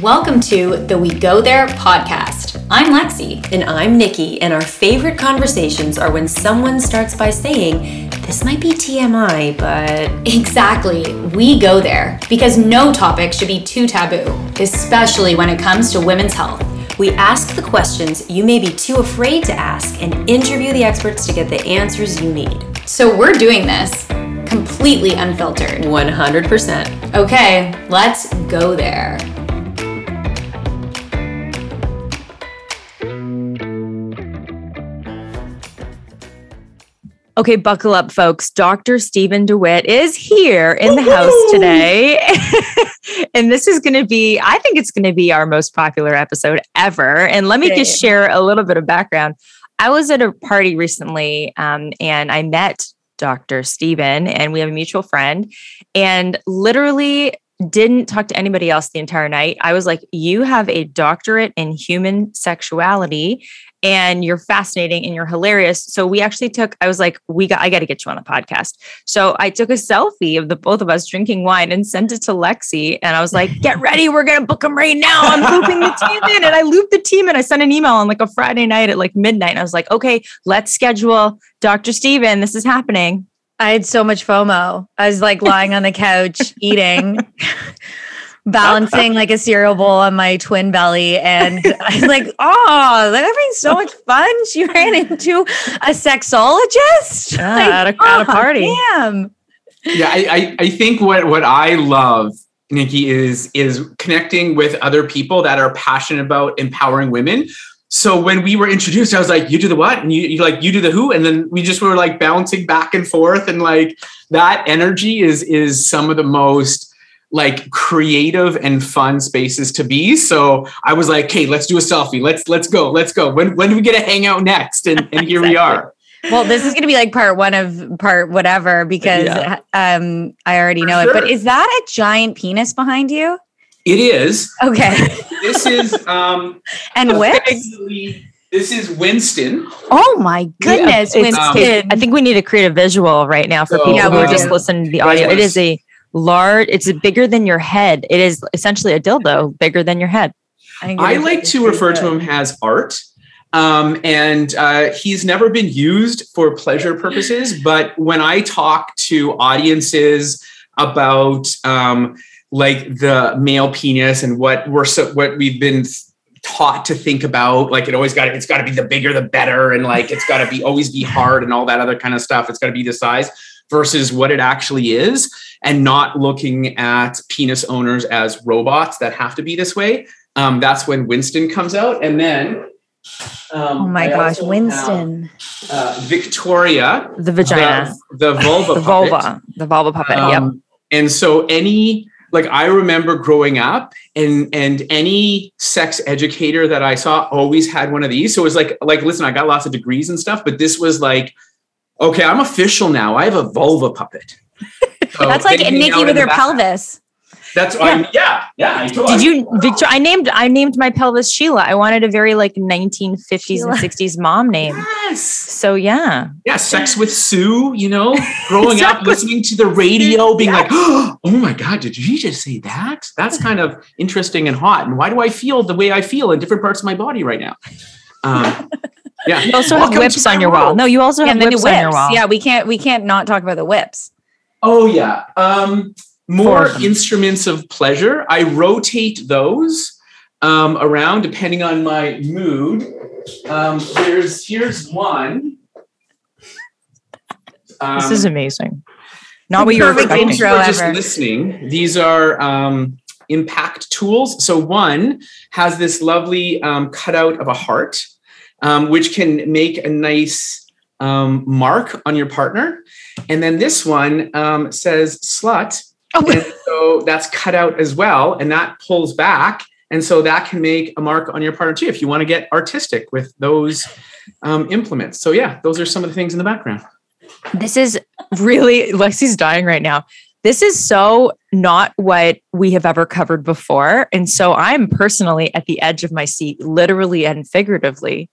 Welcome to the We Go There podcast. I'm Lexi. And I'm Nikki, and our favorite conversations are when someone starts by saying, This might be TMI, but. Exactly. We go there because no topic should be too taboo, especially when it comes to women's health. We ask the questions you may be too afraid to ask and interview the experts to get the answers you need. So we're doing this completely unfiltered. 100%. Okay, let's go there. Okay, buckle up, folks. Dr. Stephen DeWitt is here in the house today. and this is going to be, I think it's going to be our most popular episode ever. And let me okay. just share a little bit of background. I was at a party recently um, and I met Dr. Stephen, and we have a mutual friend. And literally, didn't talk to anybody else the entire night. I was like, You have a doctorate in human sexuality and you're fascinating and you're hilarious. So we actually took, I was like, we got, I got to get you on the podcast. So I took a selfie of the both of us drinking wine and sent it to Lexi. And I was like, get ready. We're going to book them right now. I'm looping the team in. And I looped the team and I sent an email on like a Friday night at like midnight. And I was like, okay, let's schedule Dr. Stephen. This is happening. I had so much FOMO. I was like lying on the couch eating balancing like a cereal bowl on my twin belly. And I was like, oh, they're having so much fun. She ran into a sexologist yeah, like, at, a, oh, at a oh, party. Damn. Yeah, I, I, I think what, what I love Nikki is is connecting with other people that are passionate about empowering women. So when we were introduced, I was like, "You do the what?" And you, you like, "You do the who?" And then we just were like bouncing back and forth, and like that energy is is some of the most like creative and fun spaces to be. So I was like, "Hey, let's do a selfie. Let's let's go. Let's go. When when do we get to hang out next?" And and here exactly. we are. Well, this is going to be like part one of part whatever because yeah. um I already know sure. it. But is that a giant penis behind you? It is. Okay. this is um and whips. This is Winston. Oh my goodness, yeah, Winston! Um, I think we need to create a visual right now for people who are just listening to the audio. It is a large, it's bigger than your head. It is essentially a dildo bigger than your head. I, I like to refer good. to him as art. Um, and uh, he's never been used for pleasure purposes. But when I talk to audiences about um, like the male penis and what we're so, what we've been taught to think about, like it always got it's got to be the bigger the better, and like it's got to be always be hard and all that other kind of stuff. It's got to be the size versus what it actually is and not looking at penis owners as robots that have to be this way. Um, that's when Winston comes out. And then um, oh my I gosh, Winston. Have, uh, Victoria. The vagina. The, the vulva. the vulva. The vulva puppet. Um, yep. And so any like I remember growing up and and any sex educator that I saw always had one of these. So it was like like listen, I got lots of degrees and stuff, but this was like okay, I'm official now. I have a vulva puppet. So That's like Nikki with her pelvis. That's yeah, I, yeah, yeah. Did you, Victor? I named I named my pelvis Sheila. I wanted a very like 1950s Sheila. and 60s mom name. Yes. So yeah. Yeah, sex with Sue. You know, growing exactly. up listening to the radio, being yeah. like, oh my god, did you just say that? That's kind of interesting and hot. And why do I feel the way I feel in different parts of my body right now? Um, yeah. You also Welcome have whips on your wall. No, you also have whips, whips, on your wall. Yeah, we can't we can't not talk about the whips. Oh yeah. Um, more instruments of pleasure. I rotate those um, around depending on my mood. Um, there's here's one. this is um, amazing. Not what you were expecting. Intro just ever. listening. These are um, impact tools. So one has this lovely um, cutout of a heart um, which can make a nice um, mark on your partner. And then this one um, says slut. Oh. And so that's cut out as well. And that pulls back. And so that can make a mark on your partner too, if you want to get artistic with those um, implements. So, yeah, those are some of the things in the background. This is really, Lexi's dying right now. This is so not what we have ever covered before. And so I'm personally at the edge of my seat, literally and figuratively.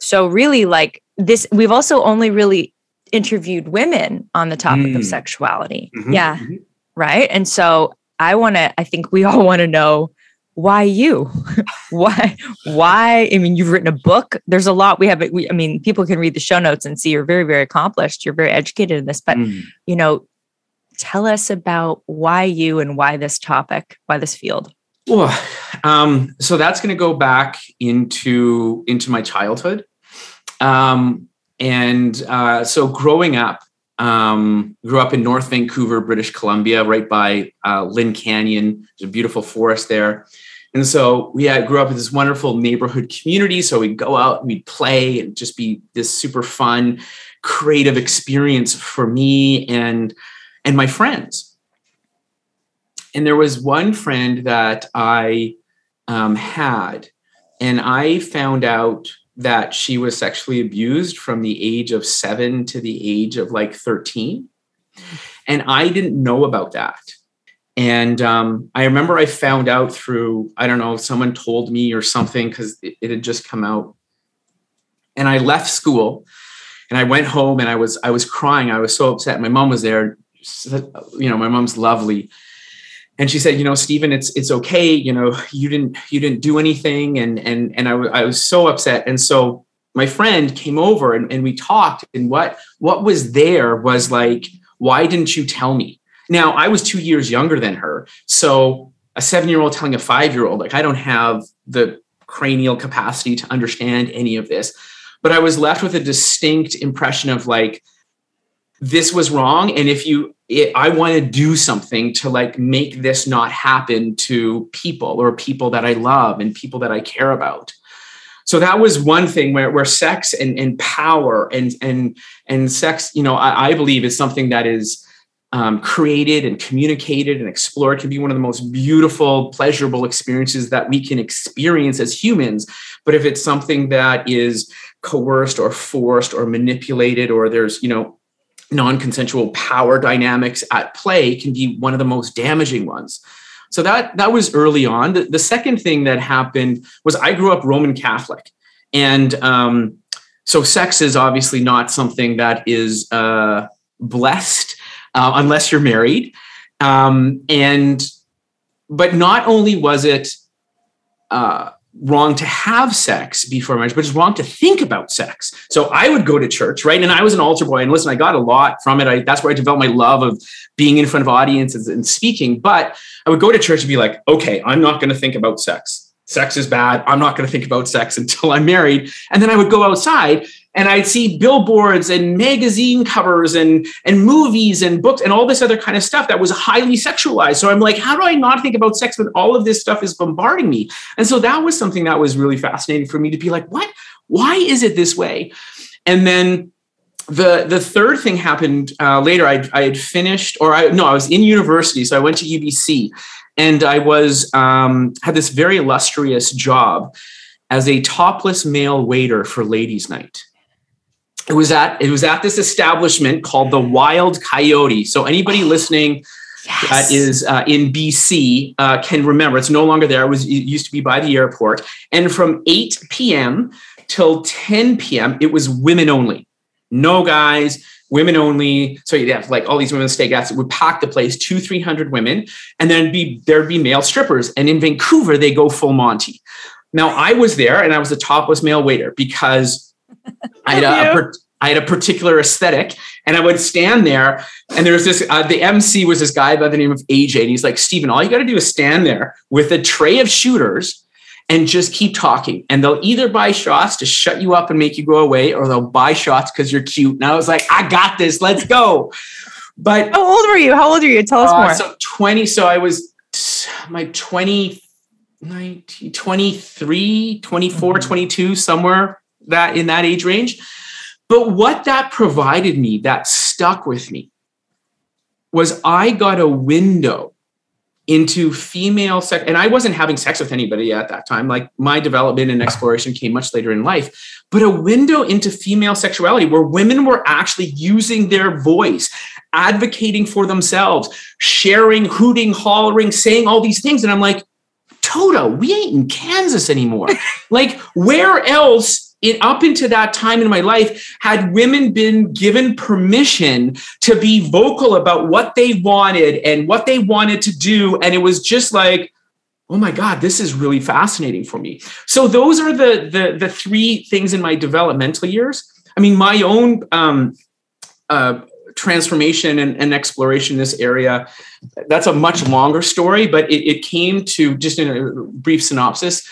So really like this we've also only really interviewed women on the topic mm. of sexuality. Mm-hmm. Yeah. Mm-hmm. Right? And so I want to I think we all want to know why you? why? Why? I mean, you've written a book. There's a lot we have. We, I mean, people can read the show notes and see you're very, very accomplished. You're very educated in this, but mm. you know, tell us about why you and why this topic, why this field. Well, um, so that's going to go back into into my childhood, um, and uh, so growing up, um, grew up in North Vancouver, British Columbia, right by uh, Lynn Canyon. There's a beautiful forest there. And so we grew up in this wonderful neighborhood community. So we'd go out and we'd play and just be this super fun, creative experience for me and and my friends. And there was one friend that I um, had, and I found out that she was sexually abused from the age of seven to the age of like 13. And I didn't know about that. And um, I remember I found out through, I don't know, someone told me or something because it, it had just come out. And I left school and I went home and I was I was crying. I was so upset. My mom was there. You know, my mom's lovely and she said, you know, Stephen, it's it's okay. You know, you didn't you didn't do anything, and and and I, w- I was so upset. And so my friend came over and, and we talked, and what what was there was like, why didn't you tell me? Now I was two years younger than her, so a seven year old telling a five year old, like I don't have the cranial capacity to understand any of this, but I was left with a distinct impression of like this was wrong and if you it, I want to do something to like make this not happen to people or people that I love and people that I care about. So that was one thing where, where sex and, and power and and and sex, you know, I, I believe is something that is um, created and communicated and explored can be one of the most beautiful, pleasurable experiences that we can experience as humans. But if it's something that is coerced or forced or manipulated, or there's you know non-consensual power dynamics at play can be one of the most damaging ones. So that that was early on. The, the second thing that happened was i grew up roman catholic. And um, so sex is obviously not something that is uh, blessed uh, unless you're married. Um, and but not only was it uh, wrong to have sex before marriage, but it's wrong to think about sex. So I would go to church, right? And I was an altar boy, and listen, I got a lot from it. I, that's where I developed my love of being in front of audiences and speaking. But I would go to church and be like, okay, I'm not going to think about sex. Sex is bad. I'm not going to think about sex until I'm married. And then I would go outside and I'd see billboards and magazine covers and and movies and books and all this other kind of stuff that was highly sexualized. So I'm like, how do I not think about sex when all of this stuff is bombarding me? And so that was something that was really fascinating for me to be like, what? Why is it this way? And then the the third thing happened uh, later. I, I had finished, or I no, I was in university, so I went to UBC, and I was um, had this very illustrious job as a topless male waiter for ladies' night it was at it was at this establishment called the Wild Coyote. So anybody oh, listening yes. that is uh, in BC uh, can remember it's no longer there. It was it used to be by the airport, and from 8 p.m. till 10 p.m. it was women only, no guys. Women only. So you'd have like all these women it would pack the place, two, three hundred women, and then be there'd be male strippers. And in Vancouver, they go full Monty. Now I was there and I was a topless male waiter because I had a, a, I had a particular aesthetic, and I would stand there. And there was this. Uh, the MC was this guy by the name of AJ, and he's like, "Stephen, all you got to do is stand there with a tray of shooters." And just keep talking. And they'll either buy shots to shut you up and make you go away, or they'll buy shots because you're cute. And I was like, I got this. Let's go. But how old were you? How old are you? Tell us uh, more. So 20. So I was my 20, 19, 23, 24, mm-hmm. 22, somewhere that in that age range. But what that provided me, that stuck with me, was I got a window into female sex. And I wasn't having sex with anybody at that time. Like my development and exploration came much later in life, but a window into female sexuality where women were actually using their voice, advocating for themselves, sharing, hooting, hollering, saying all these things. And I'm like, Toto, we ain't in Kansas anymore. like, where else it up into that time in my life had women been given permission to be vocal about what they wanted and what they wanted to do. And it was just like oh my god this is really fascinating for me. So those are the the the three things in my developmental years. I mean my own um, uh, transformation and, and, exploration in this area that's a much longer story but it, it came to just in a brief synopsis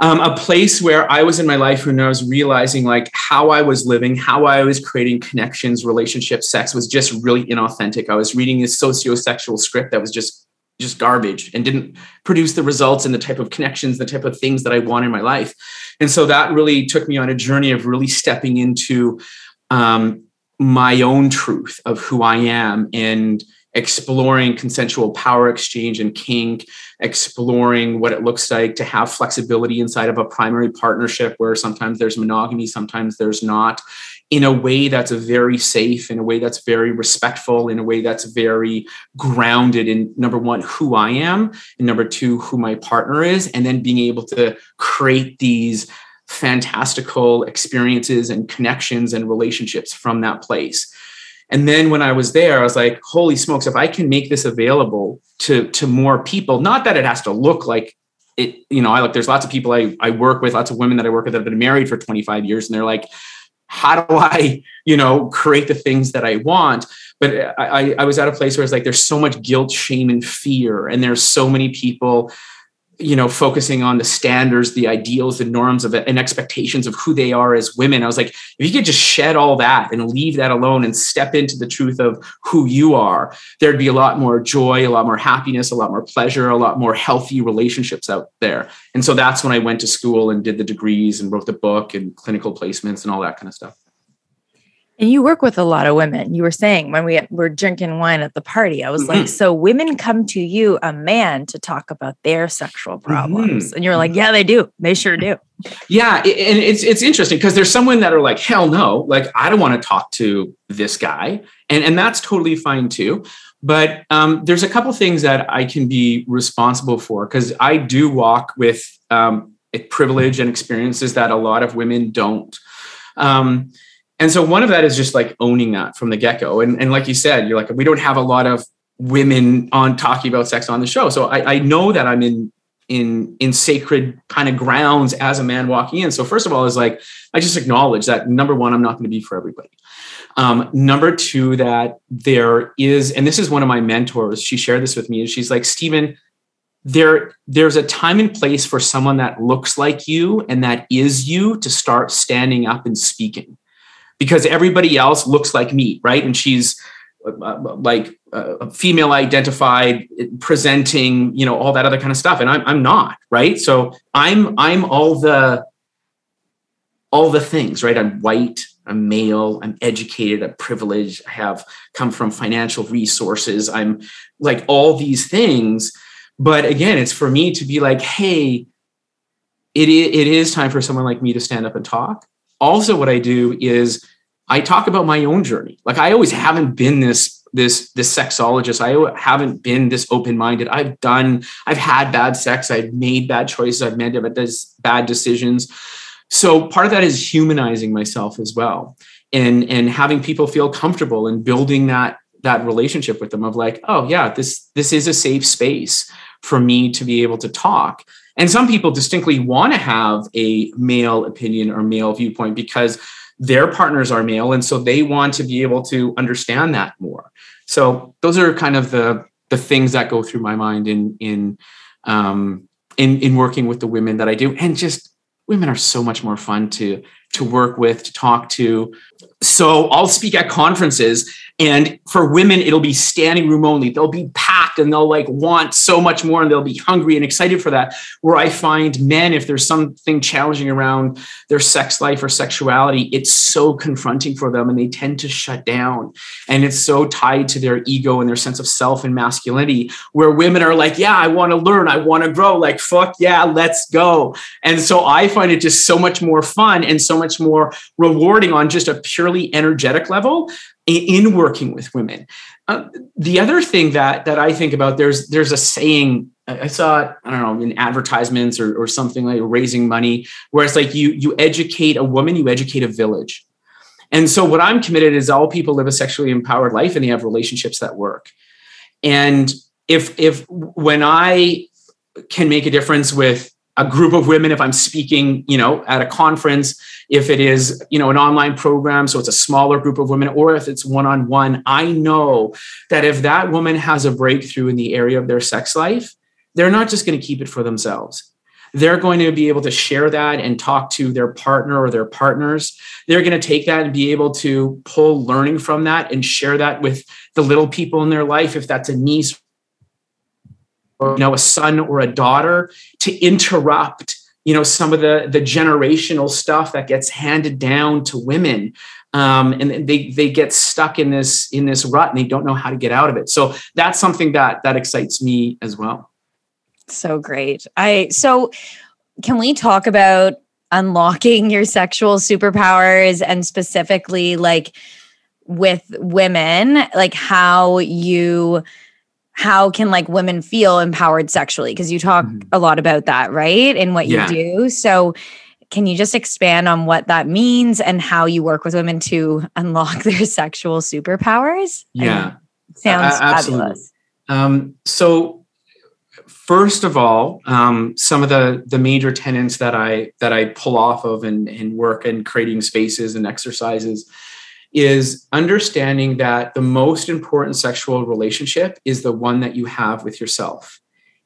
um, a place where I was in my life when I was realizing like how I was living, how I was creating connections, relationships, sex was just really inauthentic. I was reading this socio-sexual script that was just just garbage and didn't produce the results and the type of connections, the type of things that I want in my life. And so that really took me on a journey of really stepping into um, my own truth of who I am and exploring consensual power exchange and kink, exploring what it looks like to have flexibility inside of a primary partnership where sometimes there's monogamy, sometimes there's not, in a way that's very safe, in a way that's very respectful, in a way that's very grounded in number one, who I am, and number two, who my partner is, and then being able to create these fantastical experiences and connections and relationships from that place. And then when I was there, I was like, holy smokes, if I can make this available to, to more people, not that it has to look like it, you know, I like there's lots of people I, I work with, lots of women that I work with that have been married for 25 years, and they're like, how do I, you know, create the things that I want? But I, I was at a place where it's like there's so much guilt, shame, and fear, and there's so many people you know focusing on the standards the ideals the norms of it and expectations of who they are as women. I was like if you could just shed all that and leave that alone and step into the truth of who you are there'd be a lot more joy a lot more happiness a lot more pleasure a lot more healthy relationships out there. And so that's when i went to school and did the degrees and wrote the book and clinical placements and all that kind of stuff and you work with a lot of women. You were saying when we were drinking wine at the party, I was mm-hmm. like, so women come to you, a man, to talk about their sexual problems. Mm-hmm. And you're like, mm-hmm. yeah, they do. They sure do. Yeah. And it's, it's interesting because there's some women that are like, hell no, like, I don't want to talk to this guy. And, and that's totally fine too. But um, there's a couple things that I can be responsible for because I do walk with um, privilege and experiences that a lot of women don't. Um, and so one of that is just like owning that from the get-go. And, and like you said you're like we don't have a lot of women on talking about sex on the show. So I, I know that i'm in in in sacred kind of grounds as a man walking in. So first of all is like i just acknowledge that number one i'm not going to be for everybody. Um, number two that there is and this is one of my mentors she shared this with me and she's like stephen there there's a time and place for someone that looks like you and that is you to start standing up and speaking because everybody else looks like me, right? And she's uh, like uh, female identified, presenting, you know, all that other kind of stuff, and I'm I'm not, right? So I'm I'm all the all the things, right? I'm white, I'm male, I'm educated, I'm privileged, I have come from financial resources, I'm like all these things. But again, it's for me to be like, hey, it, it is time for someone like me to stand up and talk also what I do is I talk about my own journey. Like I always haven't been this this this sexologist. I haven't been this open minded. I've done. I've had bad sex. I've made bad choices. I've made bad decisions. So part of that is humanizing myself as well, and and having people feel comfortable and building that that relationship with them of like, oh yeah, this this is a safe space for me to be able to talk and some people distinctly want to have a male opinion or male viewpoint because their partners are male. And so they want to be able to understand that more. So those are kind of the the things that go through my mind in in um, in in working with the women that I do, and just women are so much more fun to to work with, to talk to. So I'll speak at conferences and for women, it'll be standing room only. They'll be packed and they'll like want so much more and they'll be hungry and excited for that. Where I find men, if there's something challenging around their sex life or sexuality, it's so confronting for them and they tend to shut down. And it's so tied to their ego and their sense of self and masculinity, where women are like, yeah, I want to learn, I want to grow. Like, fuck yeah, let's go. And so I find it just so much more fun and so much more rewarding on just a purely energetic level in working with women. Uh, the other thing that that I think about there's there's a saying I saw it I don't know in advertisements or, or something like raising money where it's like you you educate a woman you educate a village, and so what I'm committed is all people live a sexually empowered life and they have relationships that work, and if if when I can make a difference with a group of women if i'm speaking you know at a conference if it is you know an online program so it's a smaller group of women or if it's one-on-one i know that if that woman has a breakthrough in the area of their sex life they're not just going to keep it for themselves. They're going to be able to share that and talk to their partner or their partners. They're going to take that and be able to pull learning from that and share that with the little people in their life if that's a niece or you know a son or a daughter to interrupt you know some of the the generational stuff that gets handed down to women. Um, and they they get stuck in this in this rut and they don't know how to get out of it. So that's something that that excites me as well. So great. I so can we talk about unlocking your sexual superpowers and specifically like with women like how you how can like women feel empowered sexually? Because you talk mm-hmm. a lot about that right in what yeah. you do. So can you just expand on what that means and how you work with women to unlock their sexual superpowers? Yeah I mean, sounds uh, fabulous. Um, so first of all um, some of the the major tenants that i that i pull off of and, and work and creating spaces and exercises is understanding that the most important sexual relationship is the one that you have with yourself.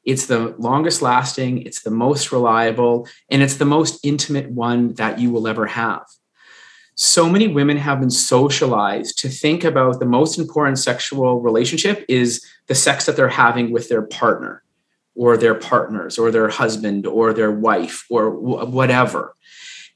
It's the longest lasting, it's the most reliable, and it's the most intimate one that you will ever have. So many women have been socialized to think about the most important sexual relationship is the sex that they're having with their partner or their partners or their husband or their wife or whatever.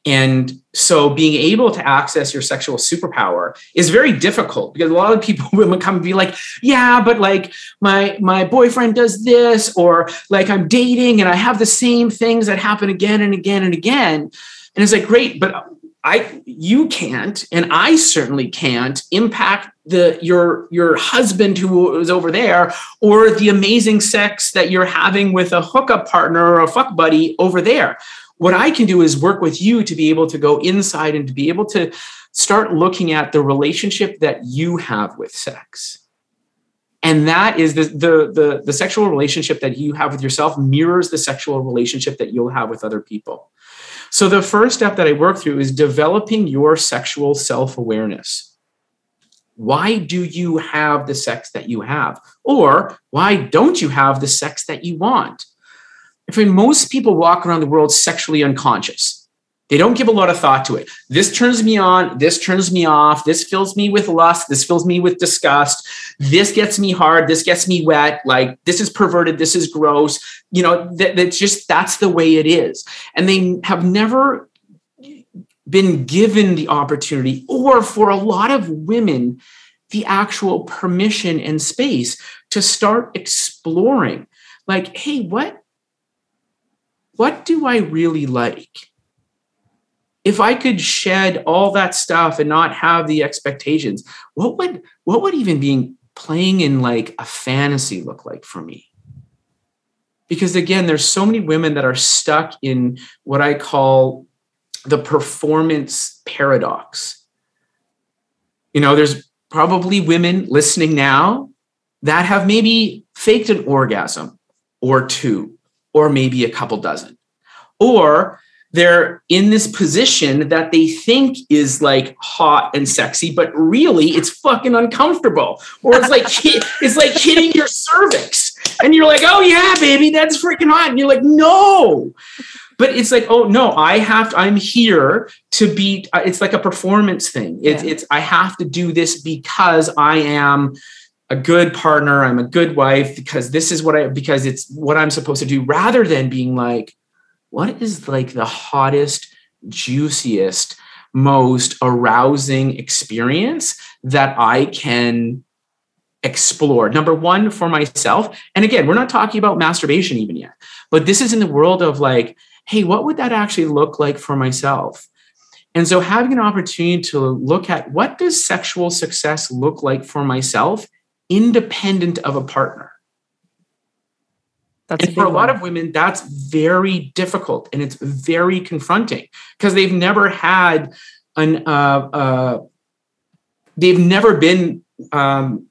And so being able to access your sexual superpower is very difficult because a lot of people women come and be like, yeah, but like my my boyfriend does this, or like I'm dating and I have the same things that happen again and again and again. And it's like, great, but I you can't, and I certainly can't impact the your your husband who is over there, or the amazing sex that you're having with a hookup partner or a fuck buddy over there what I can do is work with you to be able to go inside and to be able to start looking at the relationship that you have with sex. And that is the, the, the, the, sexual relationship that you have with yourself mirrors the sexual relationship that you'll have with other people. So the first step that I work through is developing your sexual self-awareness. Why do you have the sex that you have? Or why don't you have the sex that you want? Mean, most people walk around the world sexually unconscious. They don't give a lot of thought to it. This turns me on. This turns me off. This fills me with lust. This fills me with disgust. This gets me hard. This gets me wet. Like this is perverted. This is gross. You know, that, that's just, that's the way it is. And they have never been given the opportunity, or for a lot of women, the actual permission and space to start exploring. Like, hey, what what do I really like? If I could shed all that stuff and not have the expectations, what would what would even being playing in like a fantasy look like for me? Because again, there's so many women that are stuck in what I call the performance paradox. You know, there's probably women listening now that have maybe faked an orgasm or two or maybe a couple dozen. Or they're in this position that they think is like hot and sexy, but really it's fucking uncomfortable. Or it's like it's like hitting your cervix, and you're like, "Oh yeah, baby, that's freaking hot," and you're like, "No." But it's like, oh no, I have. To, I'm here to be. Uh, it's like a performance thing. It's, yeah. it's. I have to do this because I am a good partner i'm a good wife because this is what i because it's what i'm supposed to do rather than being like what is like the hottest juiciest most arousing experience that i can explore? Number one for myself and again we're not talking about masturbation even yet but this is in the world of like hey what would that actually look like for myself? And so having an opportunity to look at what does sexual success look like for myself independent of a partner. That's and for a lot of women, that's very difficult and it's very confronting because they've never had an, uh, uh, they've never been um,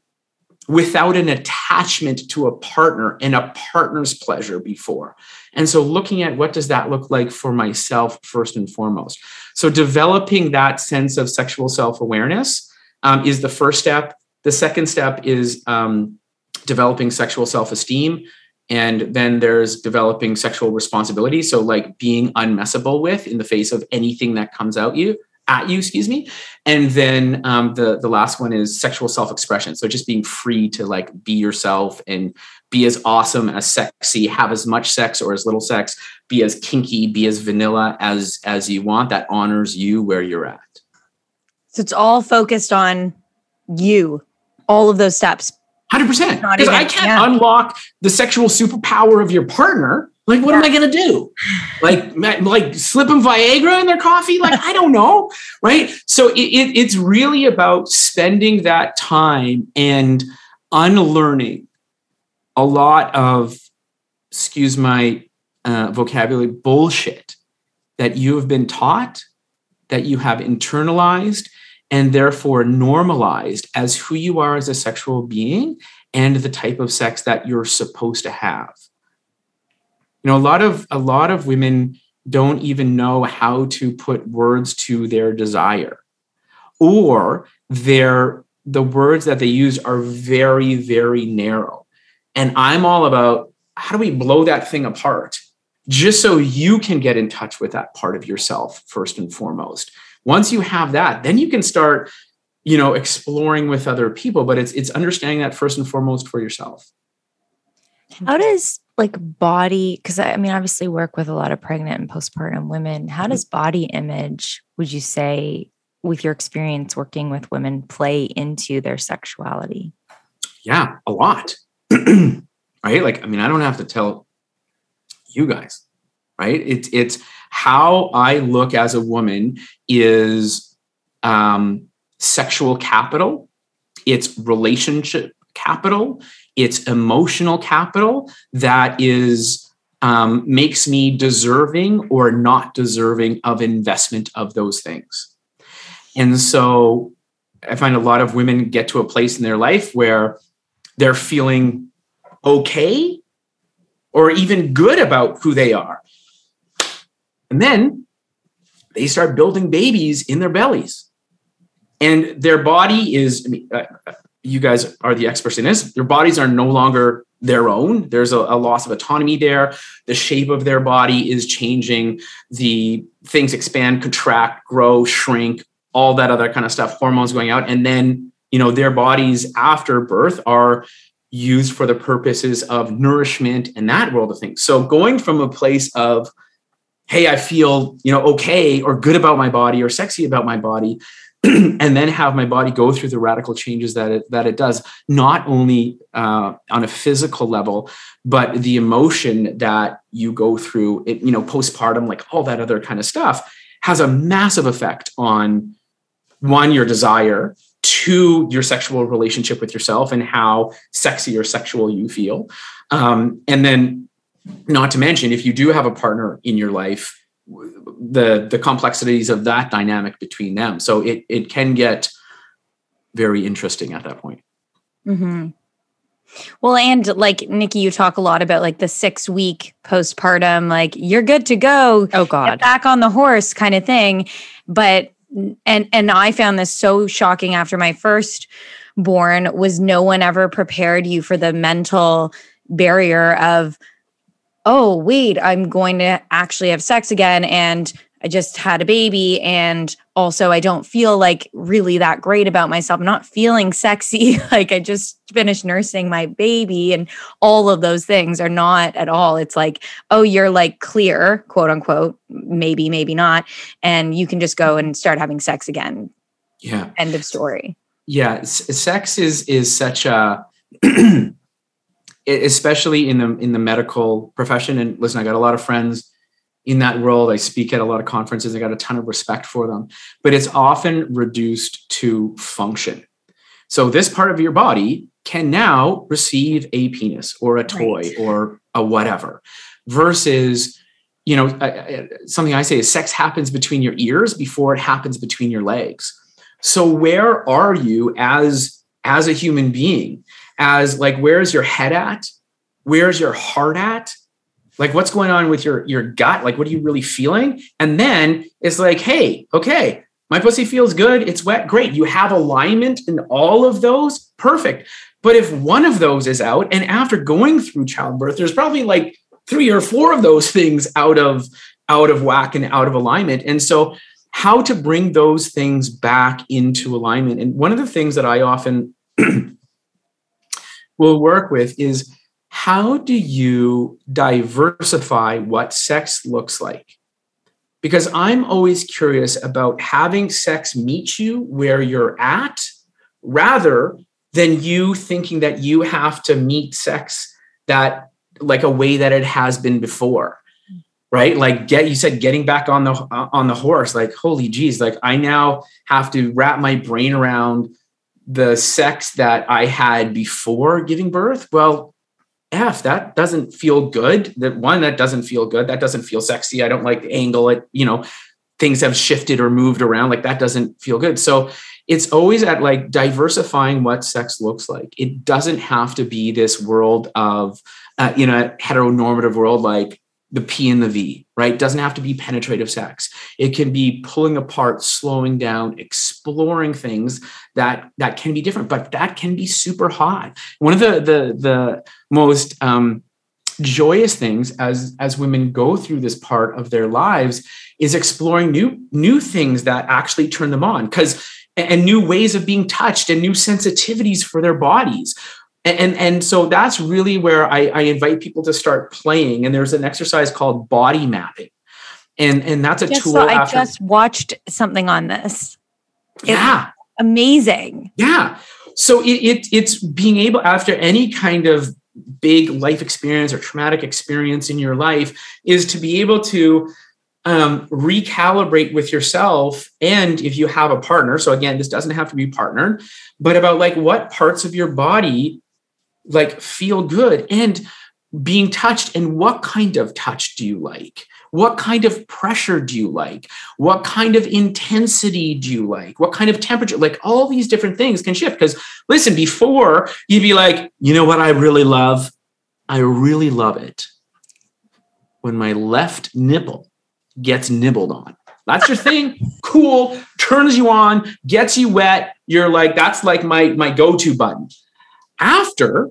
without an attachment to a partner and a partner's pleasure before. And so looking at what does that look like for myself first and foremost. So developing that sense of sexual self-awareness um, is the first step. The second step is um, developing sexual self-esteem. And then there's developing sexual responsibility. So like being unmessable with in the face of anything that comes out you at you, excuse me. And then um, the the last one is sexual self expression. So just being free to like be yourself and be as awesome as sexy, have as much sex or as little sex, be as kinky, be as vanilla as as you want. That honors you where you're at. So it's all focused on you. All of those steps. Hundred percent. Because I can't yeah. unlock the sexual superpower of your partner like, what yeah. am I going to do? Like, like slip them Viagra in their coffee? Like, I don't know. Right. So it, it, it's really about spending that time and unlearning a lot of, excuse my uh, vocabulary, bullshit that you have been taught, that you have internalized, and therefore normalized as who you are as a sexual being and the type of sex that you're supposed to have. You know a lot of a lot of women don't even know how to put words to their desire or their the words that they use are very very narrow. And i'm all about how do we blow that thing apart just so you can get in touch with that part of yourself first and foremost once you have that then you can start you know exploring with other people but it's it's understanding that first and foremost for yourself. How does like body because I, I mean obviously work with a lot of pregnant and postpartum women. How mm-hmm. does body image would you say with your experience working with women play into their sexuality? Yeah a lot. Right? Like i mean i don't have to tell you guys right it's it's how i look as a woman is um sexual capital it's relationship capital it's emotional capital that is um, makes me deserving or not deserving of investment of those things. And so I find a lot of women get to a place in their life where they're feeling okay or even good about who they are. And then they start building babies in their bellies. And their body is, I mean, uh, you guys are the experts in this. Their bodies are no longer their own. There's a, a, loss of autonomy there. The shape of their body is changing. The things expand, contract, grow, shrink, all that other kind of stuff, hormones going out. And then, you know, their bodies after birth are used for the purposes of nourishment and that world of things. So going from a place of, hey, I feel, you know, okay or good about my body or sexy about my body and then have my body go through the radical changes that it, that it does, not only uh, on a physical level, but the emotion that you go through, it, you know, postpartum, like all that other kind of stuff, has a massive effect on one, your desire, to your sexual relationship with yourself and how sexy or sexual you feel. Um, and then, not to mention, if you do have a partner in your life, the the complexities of that dynamic between them. So it it can get very interesting at that point. Mm-hmm. Well, and like Nikki, you talk a lot about like the six week postpartum, like you're good to go. Oh God, back on the horse kind of thing. But and and I found this so shocking after my first born was no one ever prepared you for the mental barrier of oh, wait, I'm going to actually have sex again. And I just had a baby. And also, I don't feel like really that great about myself. I'm not feeling sexy. like I just finished nursing my baby. And all of those things are not at all. It's like, oh, you're like clear, quote unquote, maybe, maybe not. And you can just go and start having sex again. Yeah. End of story. Yeah. sex is, is such a, especially in the in the medical profession. And listen, I got a lot of friends in that world. I speak at a lot of conferences. I got a ton of respect for them, but it's often reduced to function. So this part of your body can now receive a penis or a toy right. or a whatever, versus you know something I say is sex happens between your ears before it happens between your legs. So where are you as as a human being as like where's your head at? Where's your heart at? Like what's going on with your your gut? Like what are you really feeling? And then it's like hey okay my pussy feels good. It's wet. Great. You have alignment in all of those? Perfect. But if one of those is out and after going through childbirth there's probably like three or four of those things out of out of whack and out of alignment. And so how to bring those things back into alignment? And one of the things that i often will work with is how do you diversify what sex looks like? Because I'm always curious about having sex meet you where you're at rather than you thinking that you have to meet sex that like a way that it has been before right like get you said getting back on the on the horse like holy geez like i now have to wrap my brain around the sex that i had before giving birth well F, that doesn't feel good. That one, that doesn't feel good. That doesn't feel sexy. I don't like the angle. It, you know, things have shifted or moved around. Like that doesn't feel good. So it's always at like diversifying what sex looks like. It doesn't have to be this world of, uh, you know, heteronormative world like the P and the V, right? Doesn't have to be penetrative sex. It can be pulling apart, slowing down, exploring things that that can be different, but that can be super hot. One of the the the most um, joyous things as as women go through this part of their lives is exploring new new things that actually turn them on because and new ways of being touched and new sensitivities for their bodies and, and, and so that's really where I, I invite people to start playing. And there's an exercise called body mapping. And, and that's a Yes, tool. so I after- just watched something on this. It's yeah. amazing. Yeah. So it, it it's being able after any kind of big life experience or traumatic experience in your life is to be able to um, recalibrate with yourself and if you have a partner so again this doesn't have to be partnered but about like what parts of your body like feel good and being touched. And what kind of touch do you like? What kind of pressure do you like? What kind of intensity do you like? What kind of temperature? Like all these different things can shift. Because listen before you'd be like you know what i really love? I really love it when my left nipple gets nibbled on. That's your thing. Cool. Turns you on gets you wet. You're like that's like my my go-to button after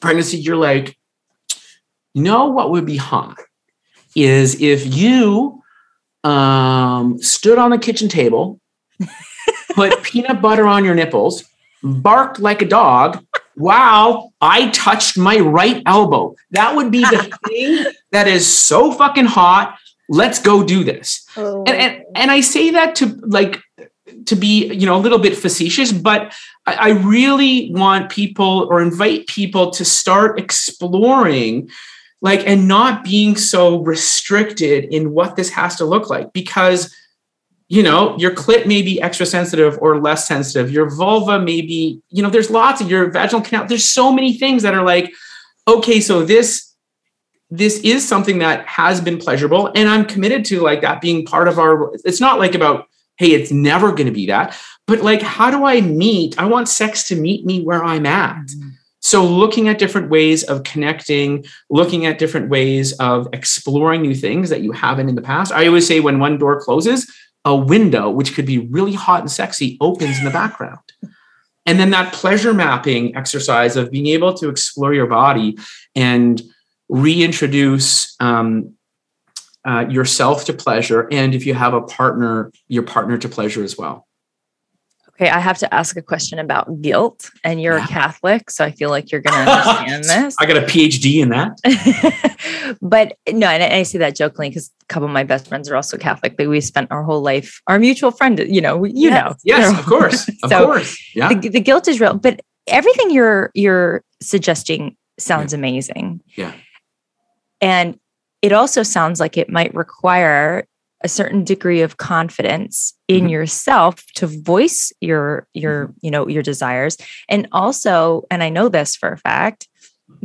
pregnancy you're like you know what would be hot is if you um, stood on the kitchen table, put peanut butter on your nipples, barked like a dog while I touched my right elbow. That would be the thing that is so fucking hot. Let's go do this. And, and, and I say that to like, to be you know a little bit facetious but I, I really want people or invite people to start exploring like and not being so restricted in what this has to look like because you know your clit may be extra sensitive or less sensitive. Your vulva may be you know there's lots of your vaginal canal there's so many things that are like okay so this this is something that has been pleasurable and i'm committed to like that being part of our it's not like about hey it's never going to be that but like how do i meet i want sex to meet me where i'm at so, looking at different ways of connecting, looking at different ways of exploring new things that you haven't in the past. I always say when one door closes, a window, which could be really hot and sexy, opens in the background. And then that pleasure mapping exercise of being able to explore your body and reintroduce um, uh, yourself to pleasure. And if you have a partner, your partner to pleasure as well. Okay, I have to ask a question about guilt, and you're Yeah. a Catholic, so I feel like you're going to understand this. I got a PhD in that. but no, and I say that jokingly because a couple of my best friends are also Catholic, but we spent our whole life, our mutual friend, you know, you Yes. know, Yes, of course. Of So, course. Yeah. the, the guilt is real, but everything you're you're suggesting sounds amazing. Yeah. And it also sounds like it might require a certain degree of confidence in Mhm. yourself to voice your your you know your desires and also and I know this for a fact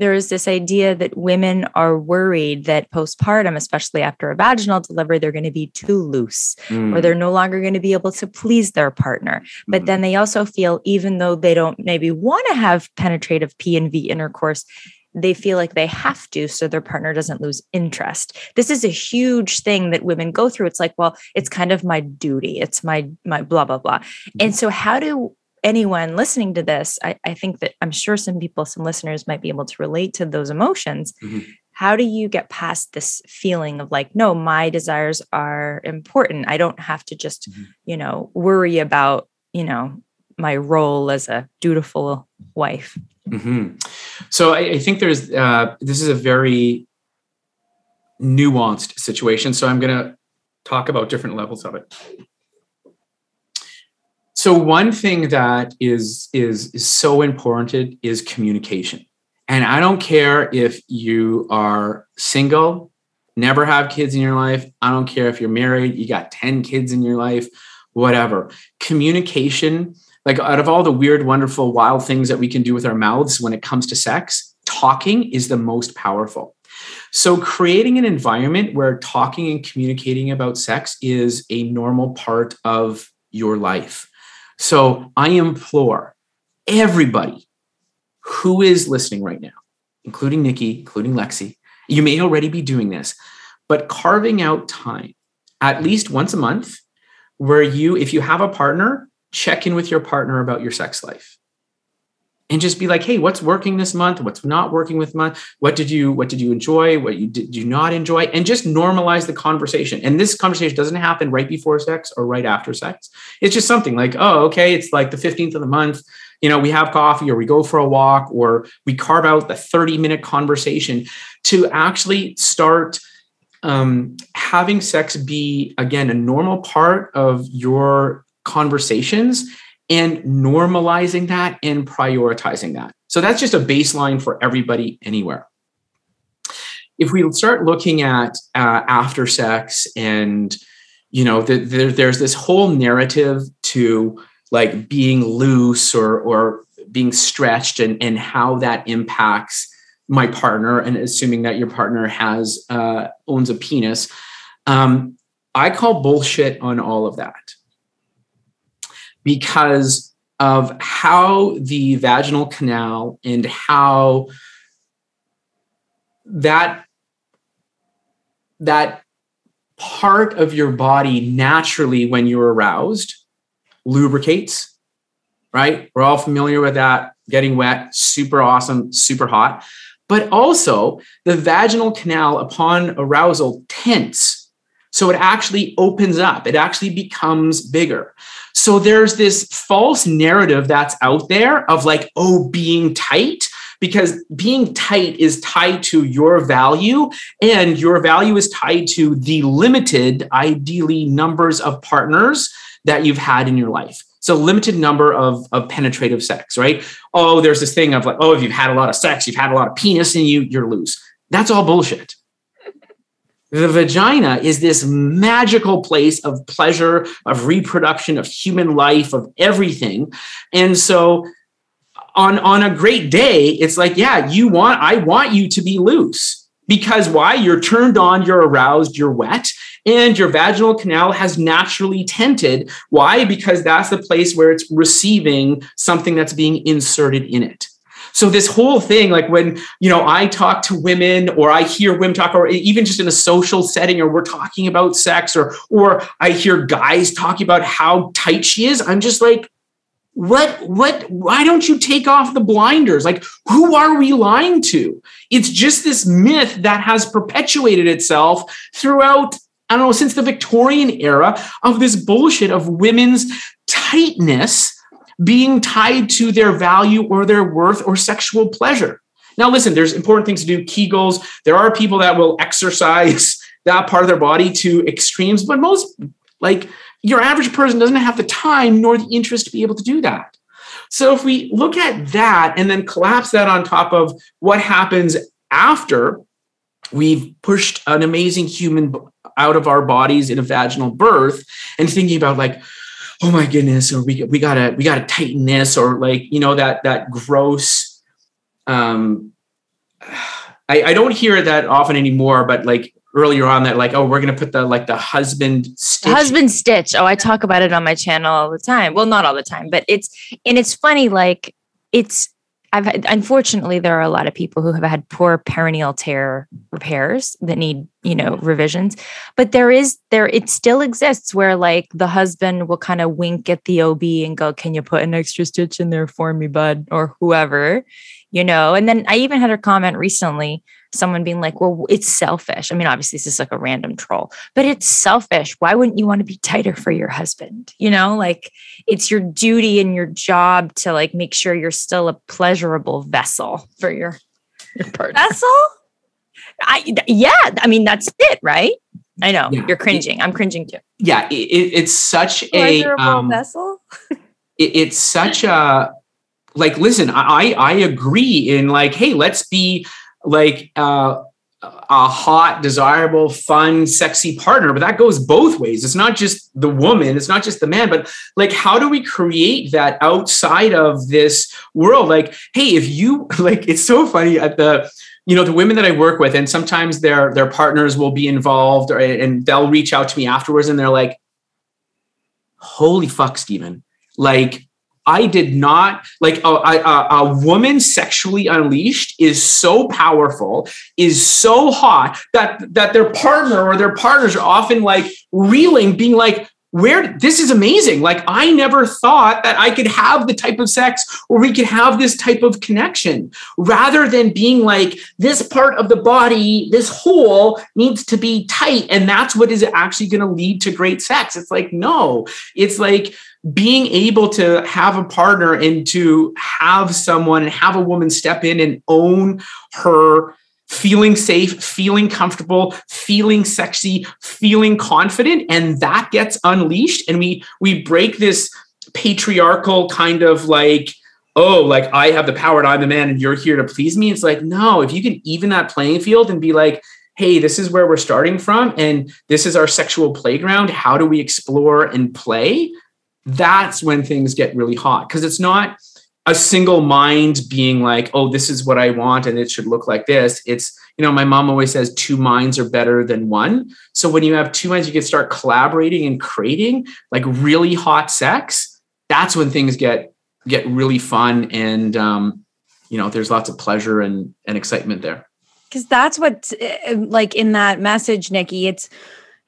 there is this idea that women are worried that postpartum, especially after a vaginal delivery, they're going to be too loose Mm. or they're no longer going to be able to please their partner. But Mhm. then they also feel, even though they don't maybe want to have penetrative P and V intercourse, they feel like they have to so their partner doesn't lose interest. This is a huge thing that women go through. It's like, well, it's kind of my duty. It's my my blah blah blah. And so how do anyone listening to this, I, I think that I'm sure some people, some listeners might be able to relate to those emotions. Mhm. How do you get past this feeling of like, no, my desires are important. I don't have to just, Mhm. you know, worry about, you know, my role as a dutiful wife. Hmm So I, I think there's uh, this is a very nuanced situation. So I'm going to talk about different levels of it. So one thing that is is is so important is communication. And I don't care if you are single, never have kids in your life. I don't care if you're married, you got 10 kids in your life, whatever. Communication like out of all the weird wonderful wild things that we can do with our mouths when it comes to sex talking is the most powerful. So creating an environment where talking and communicating about sex is a normal part of your life. So i implore everybody who is listening right now including nikki including lexi you may already be doing this but carving out time at least once a month where you if you have a partner check in with your partner about your sex life. And just be like hey what's working this month? What's not working with month? What did you what did you enjoy? What you did you not enjoy? And just normalize the conversation. And this conversation doesn't happen right before sex or right after sex. It's just something like oh okay it's like the 15th of the month. You know we have coffee or we go for a walk or we carve out the 30 minute conversation to actually start um, having sex be again a normal part of your conversations and normalizing that and prioritizing that. So that's just a baseline for everybody anywhere. If we start looking at uh, after sex and you know the, the, there's this whole narrative to like being loose or or being stretched and and how that impacts my partner and assuming that your partner has uh, owns a penis um, i call bullshit on all of that because of how the vaginal canal and how that that part of your body naturally when you're aroused lubricates right? We're all familiar with that getting wet super awesome super hot. But also the vaginal canal upon arousal tents so it actually opens up it actually becomes bigger so there's this false narrative that's out there of like, oh, being tight, because being tight is tied to your value, and your value is tied to the limited, ideally, numbers of partners that you've had in your life. So limited number of, of penetrative sex, right? Oh, there's this thing of like, oh, if you've had a lot of sex, you've had a lot of penis in you, you're loose. That's all bullshit. The vagina is this magical place of pleasure, of reproduction, of human life, of everything. And so on, on a great day, it's like, yeah, you want, I want you to be loose. Because why? You're turned on, you're aroused, you're wet, and your vaginal canal has naturally tented. Why? Because that's the place where it's receiving something that's being inserted in it. So this whole thing, like when you know I talk to women, or I hear women talk, or even just in a social setting, or we're talking about sex, or or I hear guys talking about how tight she is, I'm just like, what what why don't you take off the blinders? Like who are we lying to? It's just this myth that has perpetuated itself throughout i don't know since the victorian era of this bullshit of women's tightness being tied to their value or their worth or sexual pleasure. Now, listen, there's important things to do, Kegels. There are people that will exercise that part of their body to extremes, but most, like your average person, doesn't have the time nor the interest to be able to do that. So, if we look at that and then collapse that on top of what happens after we've pushed an amazing human out of our bodies in a vaginal birth and thinking about like, oh my goodness or we, we gotta we gotta tighten this or like you know that that gross um I, I don't hear that often anymore, but like earlier on that like oh we're gonna put the like the husband stitch. husband stitch oh i talk about it on my channel all the time well not all the time but it's and it's funny like it's i've had, unfortunately there are a lot of people who have had poor perineal tear repairs that need you know mm-hmm. revisions. But there is there it still exists where like the husband will kind of wink at the ob and go can you put an extra stitch in there for me bud? or whoever you know? And then i even had a comment recently someone being like, well, it's selfish. I mean, obviously, this is like a random troll, but it's selfish. Why wouldn't you want to be tighter for your husband? You know, like it's your duty and your job to like make sure you're still a pleasurable vessel for your, your partner. Vessel? I, yeah. I mean, that's it, right? I know yeah. you're cringing. I'm cringing too. Yeah. It, it's such a um, vessel. it, it's such a, like, listen, I, I agree in like, hey, let's be like uh, a hot, desirable, fun, sexy partner, but that goes both ways. It's not just the woman, it's not just the man, but like, how do we create that outside of this world? Like, hey, if you like, it's so funny at the, you know, the women that I work with, and sometimes their their partners will be involved, or, and they'll reach out to me afterwards, and they're like, "Holy fuck, Stephen! Like, I did not like a, a, a, woman sexually unleashed is so powerful, is so hot that that their partner or their partners are often like reeling, being like, where this is amazing. Like I never thought that I could have the type of sex or we could have this type of connection rather than being like this part of the body, this hole needs to be tight. And that's what is actually going to lead to great sex. It's like, no, it's like being able to have a partner and to have someone and have a woman step in and own her feeling safe, feeling comfortable, feeling sexy, feeling confident and that gets unleashed. And we we break this patriarchal kind of like oh like I have the power and I'm the man and you're here to please me. It's like no if you can even that playing field and be like hey this is where we're starting from and this is our sexual playground. How do we explore and play that's when things get really hot because it's not a single mind being like, oh, this is what I want and it should look like this. It's, you know, my mom always says two minds are better than one. So when you have two minds, you can start collaborating and creating like really hot sex. That's when things get get really fun and um, you know, there's lots of pleasure and and excitement there. Because that's what eh, like in that message, Nikki, it's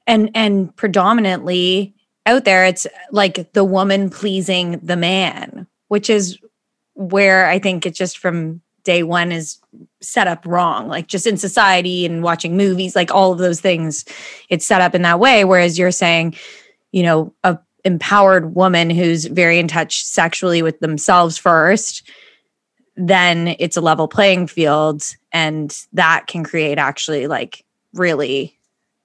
and and predominantly out there, it's like the woman pleasing the man, which is where I think it's just from day one is set up wrong. Like just in society and watching movies, like all of those things, it's set up in that way. Whereas you're saying, you know, a empowered woman who's very in touch sexually with themselves first, then it's a level playing field. And that can create actually like really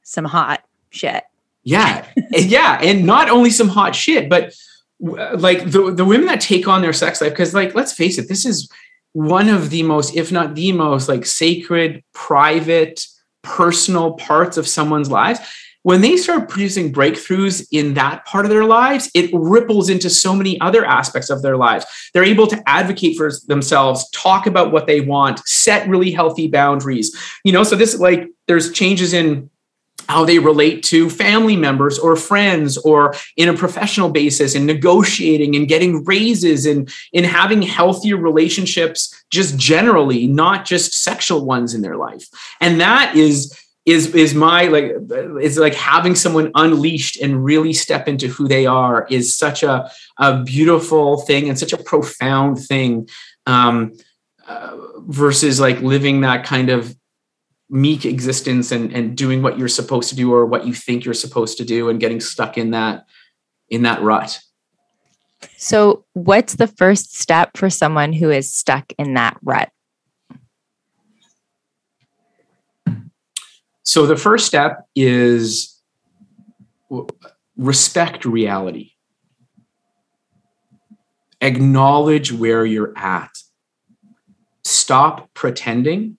some hot shit. Yeah. yeah. And not only some hot shit, but like the, the women that take on their sex life, because like, let's face it, this is one of the most, if not the most like sacred, private, personal parts of someone's lives. When they start producing breakthroughs in that part of their lives, it ripples into so many other aspects of their lives. They're able to advocate for themselves, talk about what they want, set really healthy boundaries. You know, so this like there's changes in how they relate to family members or friends or in a professional basis and negotiating and getting raises and in having healthier relationships just generally not just sexual ones in their life. And that is is is my like is like having someone unleashed and really step into who they are is such a, a beautiful thing and such a profound thing um, uh, versus like living that kind of meek existence and and doing what you're supposed to do or what you think you're supposed to do and getting stuck in that in that rut. So what's the first step for someone who is stuck in that rut? So the first step is respect reality. Acknowledge where you're at. Stop pretending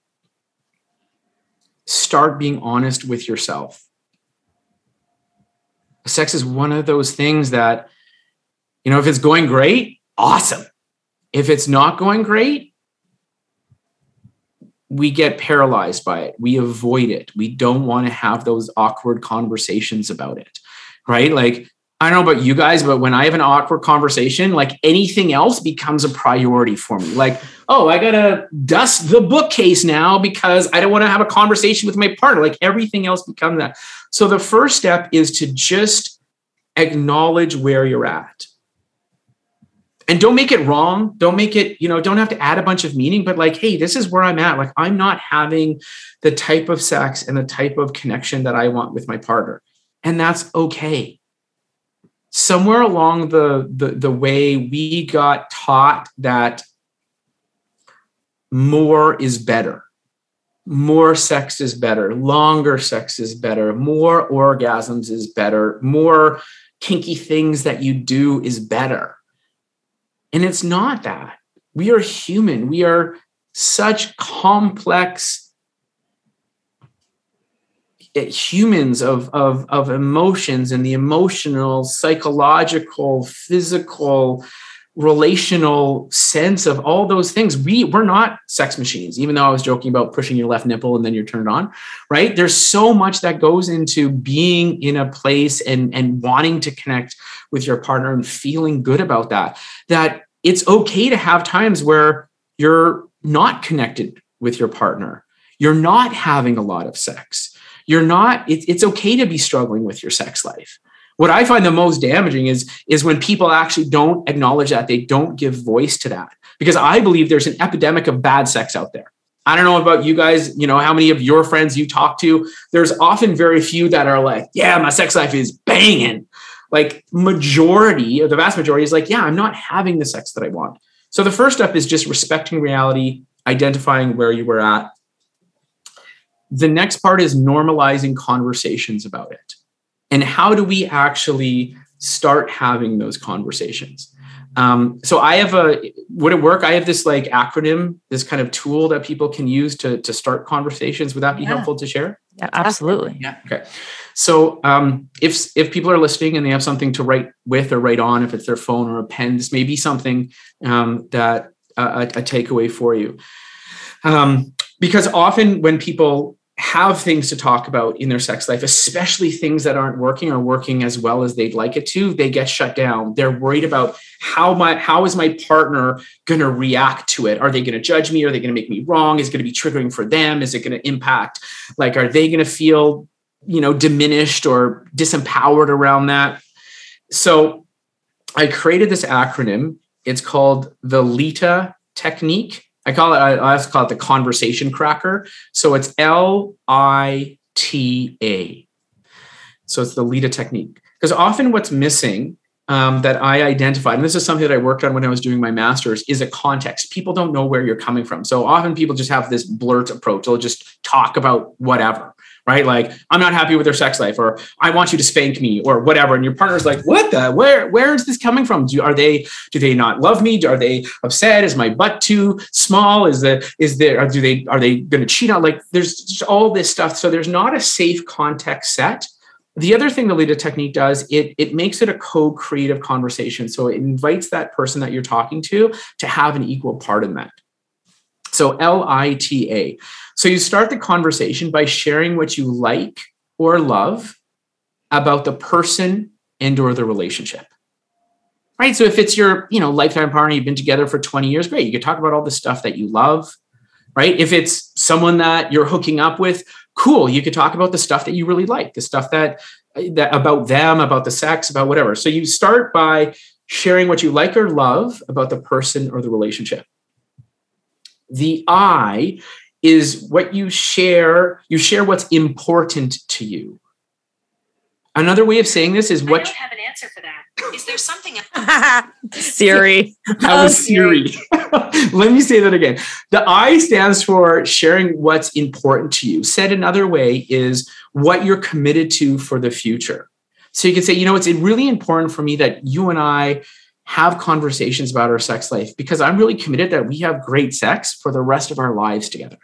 start being honest with yourself. Sex is one of those things that, you know, if it's going great, awesome. If it's not going great, we get paralyzed by it. We avoid it. We don't want to have those awkward conversations about it. Right? Like I don't know about you guys, but when I have an awkward conversation, like anything else becomes a priority for me. Like, oh, I gotta dust the bookcase now because I don't want to have a conversation with my partner. Like everything else becomes that. So the first step is to just acknowledge where you're at. And don't make it wrong. Don't make it, you know, don't have to add a bunch of meaning, but like, hey, this is where I'm at. Like, I'm not having the type of sex and the type of connection that I want with my partner. And that's okay somewhere along the, the the way we got taught that more is better more sex is better longer sex is better more orgasms is better more kinky things that you do is better. And it's not that. We are human. We are such complex Eh, humans of, of, of emotions and the emotional, psychological, physical, relational sense of all those things. We we're not sex machines, even though I was joking about pushing your left nipple and then you're turned on, right? There's so much that goes into being in a place and, and wanting to connect with your partner and feeling good about that, that it's okay to have times where you're not connected with your partner. You're not having a lot of sex you're not it, it's okay to be struggling with your sex life. What i find the most damaging is is when people actually don't acknowledge that they don't give voice to that. Because i believe there's an epidemic of bad sex out there. I don't know about you guys you know how many of your friends you talk to there's often very few that are like yeah my sex life is banging. Like majority or the vast majority is like yeah i'm not having the sex that i want. So the first step is just respecting reality identifying where you were at the next part is normalizing conversations about it. And how do we actually start having those conversations? Um, so I have a would it work? I have this like acronym, this kind of tool that people can use to to start conversations. Would that be yeah. helpful to share? Yeah, absolutely. Yeah. Okay. So um, if if people are listening and they have something to write with or write on, if it's their phone or a pen, this may be something um, that uh, a, a takeaway for you. Um, because often when people have things to talk about in their sex life, especially things that aren't working or working as well as they'd like it to, they get shut down. They're worried about how my how is my partner going to react to it? Are they going to judge me? Are they going to make me wrong? Is it going to be triggering for them? Is it going to impact? Like, are they going to feel, you know, diminished or disempowered around that? So I created this acronym. It's called the Lita technique I call it, I also call it the conversation cracker. So it's L I T A. So it's the LITA technique. Because often what's missing um, that I identified, and this is something that I worked on when I was doing my master's, is a context. People don't know where you're coming from. So often people just have this blurt approach. They'll just talk about whatever right? Like, I'm not happy with their sex life, or I want you to spank me, or whatever. And your partner's like, what the? Where where is this coming from? Do are they do they not love me? Are they upset? Is my butt too small? Is the is there do they are they going to cheat on? Like, there's all this stuff. So there's not a safe context set. The other thing the LITA technique does, it, it makes it a co-creative conversation. So it invites that person that you're talking to to have an equal part in that. So L I T A. So you start the conversation by sharing what you like or love about the person and or the relationship. Right? So if it's your, you know, lifetime partner, you've been together for 20 years, great. You could talk about all the stuff that you love, right? If it's someone that you're hooking up with, cool. You could talk about the stuff that you really like, the stuff that that about them, about the sex, about whatever. So you start by sharing what you like or love about the person or the relationship. The I is what you share, you share what's important to you. Another way of saying this is what. I don't have an answer for that. Is there something Siri. That was oh, Siri. Let me say that again. The I stands for sharing what's important to you. Said another way is what you're committed to for the future. So you can say, you know, it's really important for me that you and I have conversations about our sex life because I'm really committed that we have great sex for the rest of our lives together.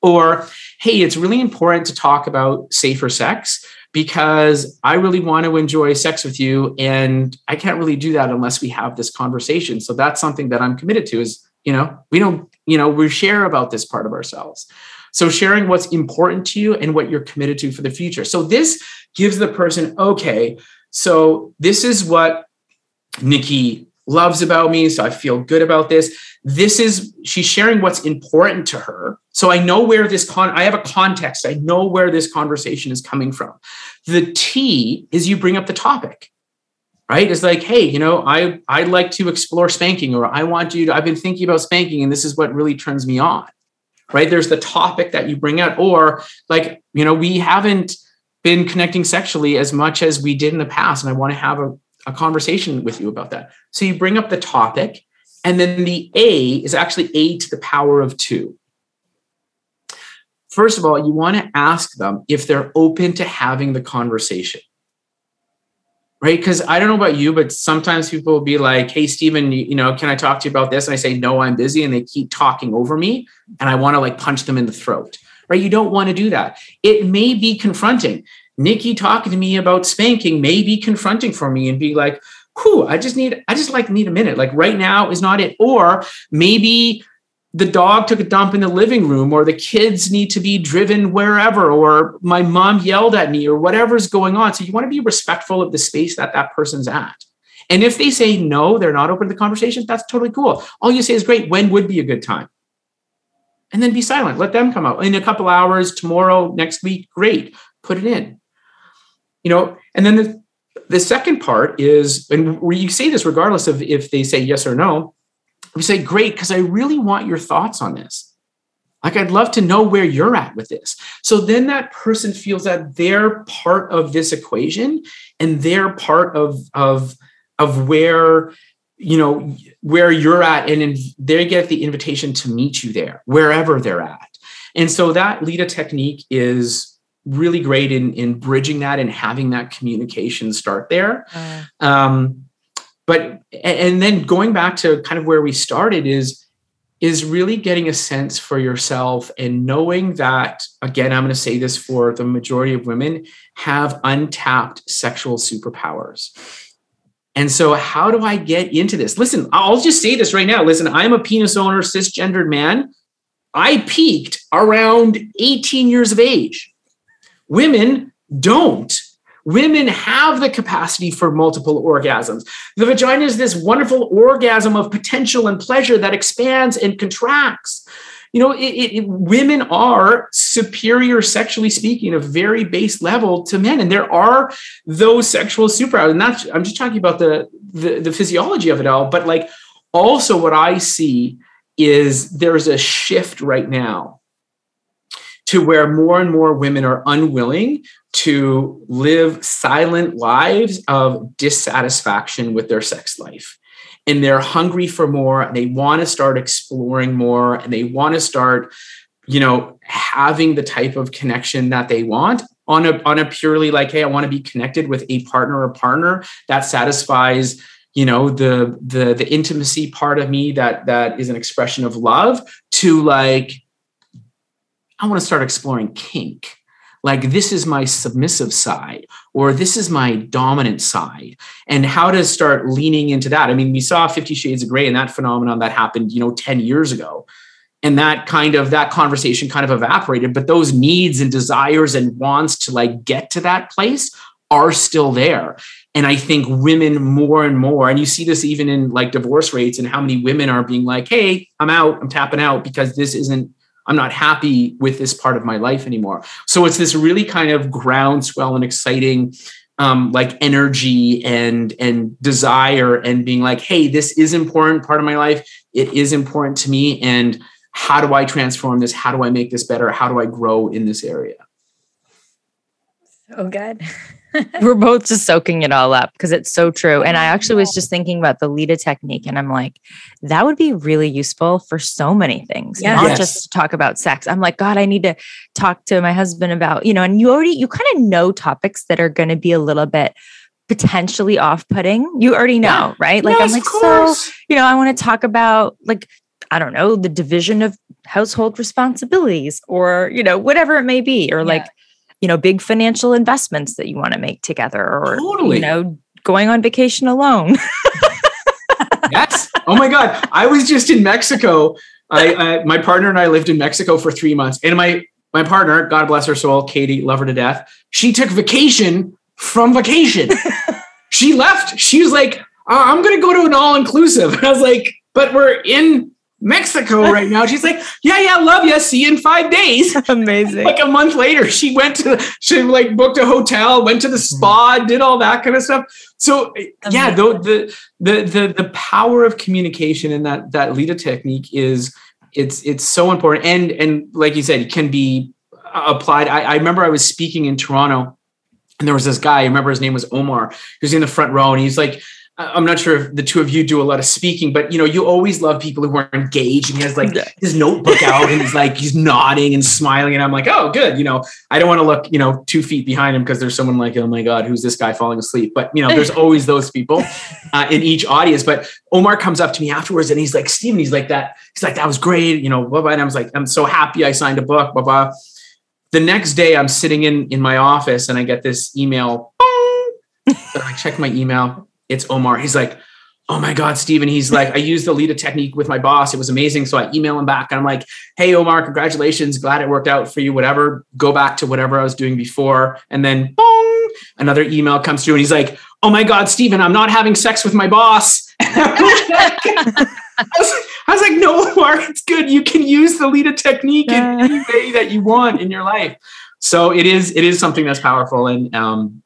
Or, hey, it's really important to talk about safer sex because I really want to enjoy sex with you. And I can't really do that unless we have this conversation. So that's something that I'm committed to is, you know, we don't, you know, we share about this part of ourselves. So sharing what's important to you and what you're committed to for the future. So this gives the person, okay, so this is what Nikki loves about me. So I feel good about this. This is, she's sharing what's important to her. So I know where this con, I have a context. I know where this conversation is coming from. The T is you bring up the topic right it's like hey you know i i'd like to explore spanking or i want you to i've been thinking about spanking and this is what really turns me on right there's the topic that you bring out or like you know we haven't been connecting sexually as much as we did in the past and i want to have a, a conversation with you about that so you bring up the topic and then the a is actually a to the power of two first of all you want to ask them if they're open to having the conversation right? Because I don't know about you, but sometimes people will be like, "Hey, Stephen, you, you, know, can I talk to you about this?" And I say, "No, I'm busy," and they keep talking over me, and I want to like punch them in the throat, right? You don't want to do that. It may be confronting. Nikki talking to me about spanking may be confronting for me, and be like, "Whew, I just need, I just like need a minute. Like right now is not it." Or maybe the dog took a dump in the living room or the kids need to be driven wherever or my mom yelled at me or whatever's going on. So you want to be respectful of the space that that person's at. And if they say no they're not open to the conversation that's totally cool. All you say is great when would be a good time? And then be silent. Let them come out. In a couple hours tomorrow next week great put it in you know and then the, the second part is and you say this regardless of if they say yes or no we say, great, because I really want your thoughts on this. Like, I'd love to know where you're at with this. So then that person feels that they're part of this equation and they're part of, of, of where, you know, where you're at. And they get the invitation to meet you there, wherever they're at. And so that LITA technique is really great in, in bridging that and having that communication start there. Um, but and then going back to kind of where we started is is really getting a sense for yourself and knowing that again i'm going to say this for the majority of women have untapped sexual superpowers. And so how do i get into this? Listen i'll just say this right now. Listen i'm a penis owner cisgendered man. I peaked around 18 years of age women don't Women have the capacity for multiple orgasms. The vagina is this wonderful orgasm of potential and pleasure that expands and contracts. You know, it, it, women are superior sexually speaking, a very base level to men, and there are those sexual super. And that's I'm just talking about the, the the physiology of it all, but like also what I see is there's a shift right now to where more and more women are unwilling to live silent lives of dissatisfaction with their sex life. And they're hungry for more and they want to start exploring more and they want to start, you know, having the type of connection that they want on a on a purely like, hey, I want to be connected with a partner or partner that satisfies you know the the the intimacy part of me that that is an expression of love to like i want to start exploring kink. Like this is my submissive side or this is my dominant side and how to start leaning into that. I mean we saw 50 shades of gray and that phenomenon that happened you know 10 years ago and that kind of that conversation kind of evaporated but those needs and desires and wants to like get to that place are still there. And i think women more and more and you see this even in like divorce rates and how many women are being like hey i'm out i'm tapping out because this isn't I'm not happy with this part of my life anymore. So it's this really kind of groundswell and exciting um, like energy and and desire and being like, hey, this is important part of my life. It is important to me. And how do I transform this? How do I make this better? How do I grow in this area? So good. We're both just soaking it all up because it's so true. And I actually was just thinking about the Lita technique, and I'm like, that would be really useful for so many things, yes. not yes. just talk about sex. I'm like, God, I need to talk to my husband about, you know, and you already, you kind of know topics that are going to be a little bit potentially off putting. You already know, yeah. right? Like, yes, I'm like, so, you know, I want to talk about like, I don't know, the division of household responsibilities or, you know, whatever it may be, or yeah. like, you know, big financial investments that you want to make together or, totally. you know, going on vacation alone. yes. Oh my God. I was just in Mexico I, I my partner and I lived in Mexico for three months, and my my partner, God bless her soul, Katie, love her to death. She took vacation from vacation. she left. She was like, oh, "I'm going to go to an all inclusive." I was like, "But we're in Mexico right now. She's like, yeah, yeah, love you. See you in five days. Amazing. Like a month later, she went to, she like booked a hotel, went to the mm-hmm. spa, did all that kind of stuff. So yeah, the, the, the, the, the power of communication and that, that LITA technique is, it's, it's so important. And, and like you said, it can be uh, applied. I, I remember I was speaking in Toronto and there was this guy, I remember his name was Omar, was in the front row and he's like, I'm not sure if the two of you do a lot of speaking, but you know, you always love people who are engaged and he has like his notebook out and he's like, he's nodding and smiling. And I'm like, oh, good. You know, I don't want to look, you know, two feet behind him because there's someone like, oh my God, who's this guy falling asleep? But you know, there's always those people uh, in each audience. But Omar comes up to me afterwards and he's like, Stephen, he's like that. He's like, that was great. You know, blah, blah. And I was like, I'm so happy I signed a book, blah, blah. The next day I'm sitting in, in my office and I get this email. so I check my email. It's Omar. He's like, oh my God, Stephen. He's like, I used the Lita technique with my boss. It was amazing. So I email him back and I'm like, hey, Omar, congratulations. Glad it worked out for you. Whatever. Go back to whatever I was doing before. And then boom, another email comes through and he's like, oh my God, Stephen, I'm not having sex with my boss. I, was, I was like, no, Omar, it's good. You can use the Lita technique in any way that you want in your life. So it is, it is something that's powerful. And, um,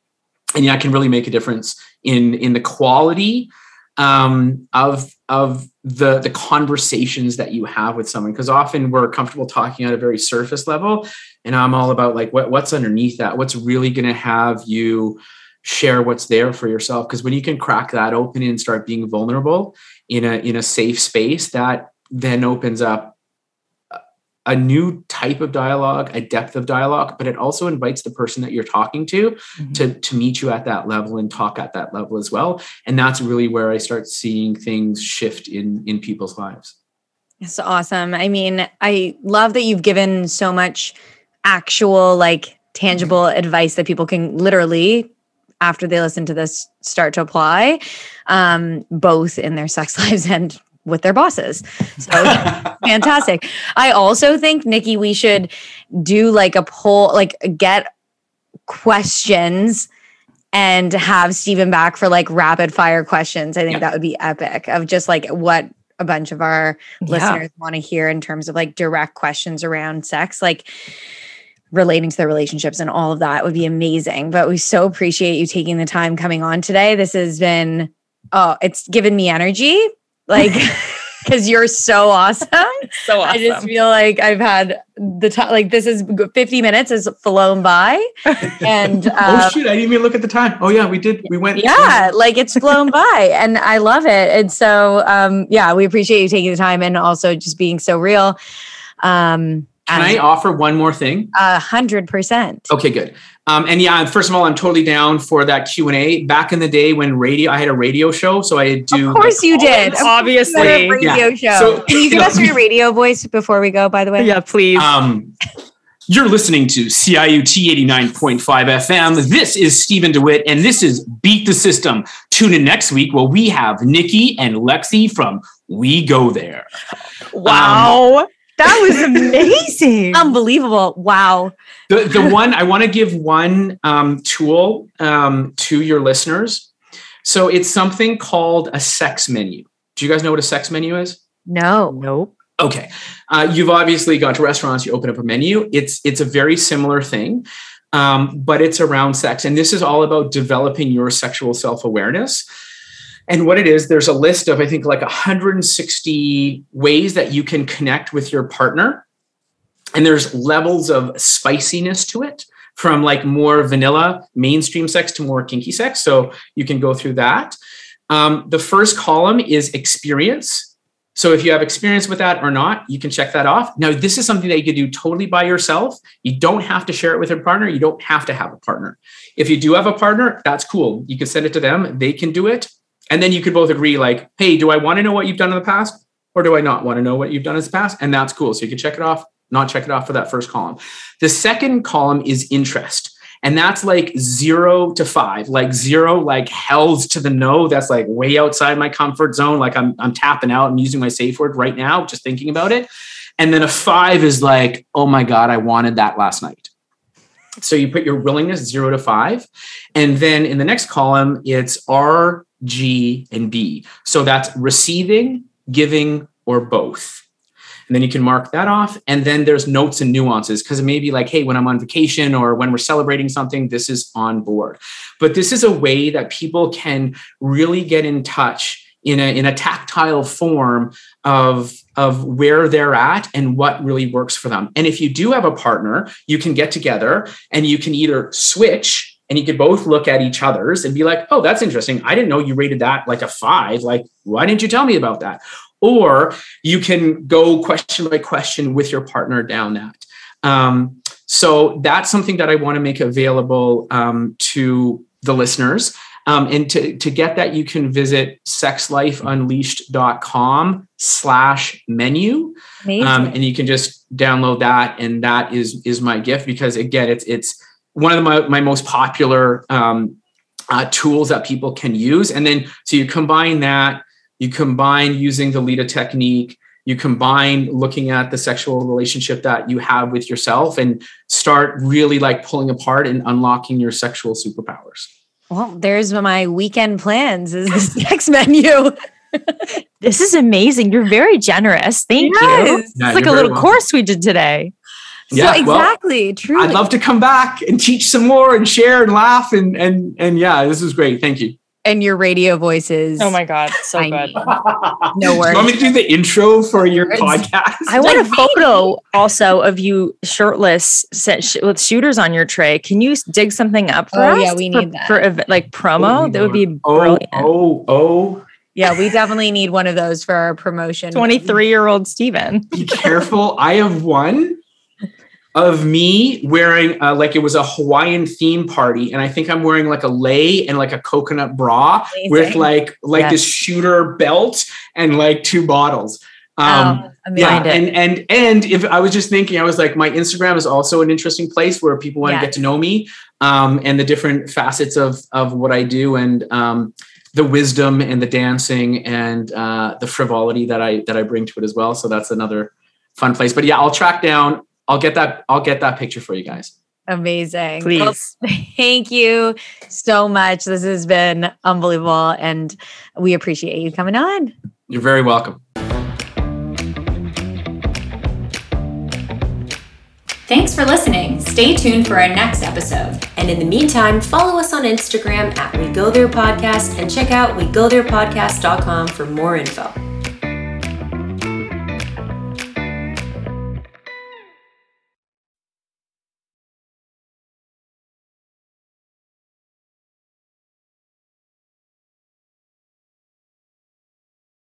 and yeah, it can really make a difference in, in the quality um, of of the the conversations that you have with someone. Because often we're comfortable talking at a very surface level and i'm all about like what, what's underneath that? What's really going to have you share what's there for yourself? Because when you can crack that open and start being vulnerable in a in a safe space that then opens up a new type of dialogue, a depth of dialogue, but it also invites the person that you're talking to mm-hmm. to, to meet you at that level and talk at that level as well. And that's really where I start seeing things shift in in people's lives. It's awesome. I mean, I love that you've given so much actual, like tangible mm-hmm. advice that people can literally after they listen to this start to apply um, both in their sex lives and with their bosses. So fantastic. I also think, Nikki, we should do like a poll, like get questions and have Stephen back for like rapid fire questions. I think yeah. that would be epic of just like what a bunch of our yeah. listeners want to hear in terms of like direct questions around sex. Like, relating to their relationships and all of that would be amazing. But we so appreciate you taking the time coming on today. This has been, oh, it's given me energy like because you're so awesome. So awesome. I just feel like I've had the time. Like this is 50 minutes has flown by, and um, oh shoot, I didn't even look at the time. Oh yeah, we did. We went. Yeah, like it's flown by, and I love it. And so, um, yeah, we appreciate you taking the time and also just being so real. Um, can I offer one more thing? A hundred percent. Okay, good. Um, and yeah, first of all, I'm totally down for that Q and A. Back in the day when radio, I had a radio show, so I do. Of course, you did. Obviously, radio yeah. show. So, Can you give us your radio voice before we go? By the way, yeah, please. Um, you're listening to CIUT 89.5 FM. This is Stephen DeWitt, and this is Beat the System. Tune in next week where we have Nikki and Lexi from We Go There. Wow. Um, that was amazing. Unbelievable. Wow. The, the one I want to give one um, tool um, to your listeners. So it's something called a sex menu. Do you guys know what a sex menu is? No. Nope. Okay. Uh, you've obviously gone to restaurants, you open up a menu. It's it's a very similar thing. Um, but it's around sex. And this is all about developing your sexual self awareness. And what it is, there's a list of, I think, like 160 ways that you can connect with your partner. And there's levels of spiciness to it from like more vanilla mainstream sex to more kinky sex. So you can go through that. Um, the first column is experience. So if you have experience with that or not, you can check that off. Now, this is something that you can do totally by yourself. You don't have to share it with your partner. You don't have to have a partner. If you do have a partner, that's cool. You can send it to them. They can do it. And then you could both agree, like, hey, do I want to know what you've done in the past? Or do I not want to know what you've done in the past? And that's cool. So you can check it off, not check it off for that first column. The second column is interest. And that's like zero to five, like zero, like hell's to the no. That's like way outside my comfort zone. Like I'm, I'm tapping out and using my safe word right now, just thinking about it. And then a five is like, oh my God, I wanted that last night. So you put your willingness zero to five. And then in the next column, it's R, G, and B. So that's receiving, giving, or both. And then you can mark that off. And then there's notes and nuances because it may be like, hey, when I'm on vacation or when we're celebrating something, this is on board. But this is a way that people can really get in touch in a, in a tactile form of, of where they're at and what really works for them. And if you do have a partner, you can get together and you can either switch and you could both look at each other's and be like, oh, that's interesting. I didn't know you rated that like a five. Like, why didn't you tell me about that? Or you can go question by question with your partner down that. Um, so that's something that I want to make available um, to the listeners. Um, and to, to get that, you can visit sexlifeunleashed.com slash menu. Um, and you can just download that. And that is, is my gift because again, it's, it's one of the, my, my most popular um, uh, tools that people can use. And then, so you combine that, you combine using the LITA technique, you combine looking at the sexual relationship that you have with yourself and start really like pulling apart and unlocking your sexual superpowers. Well, there's my weekend plans is this next menu. this is amazing. You're very generous. Thank yes. you. It's like a little welcome. course we did today. Yeah, so exactly. Well, True. I'd love to come back and teach some more and share and laugh and and and yeah, this is great. Thank you. And your radio voices. Oh my god, so good. no worries. you want me to do the intro for your podcast? I want a photo also of you shirtless with shooters on your tray. Can you dig something up for oh, us? Yeah, we need for, that for like promo. Oh, that would be oh, brilliant. Oh, oh. Yeah, we definitely need one of those for our promotion. 23 year old Stephen. Be careful. I have one of me wearing uh, like it was a Hawaiian theme party, and I think I'm wearing like a lei and like a coconut bra Amazing. with like like yes. this shooter belt and like two bottles. Um, oh, yeah, and and and if I was just thinking, I was like, my Instagram is also an interesting place where people want yes. to get to know me um, and the different facets of of what I do and um, the wisdom and the dancing and uh, the frivolity that I that I bring to it as well. So that's another fun place. But yeah, I'll track down I'll get that. I'll get that picture for you guys. Amazing. Please. Well, thank you so much. This has been unbelievable. And we appreciate you coming on. You're very welcome. Thanks for listening. Stay tuned for our next episode. And in the meantime, follow us on Instagram at We Go There Podcast and check out WeGoTherePodcast.com for more info.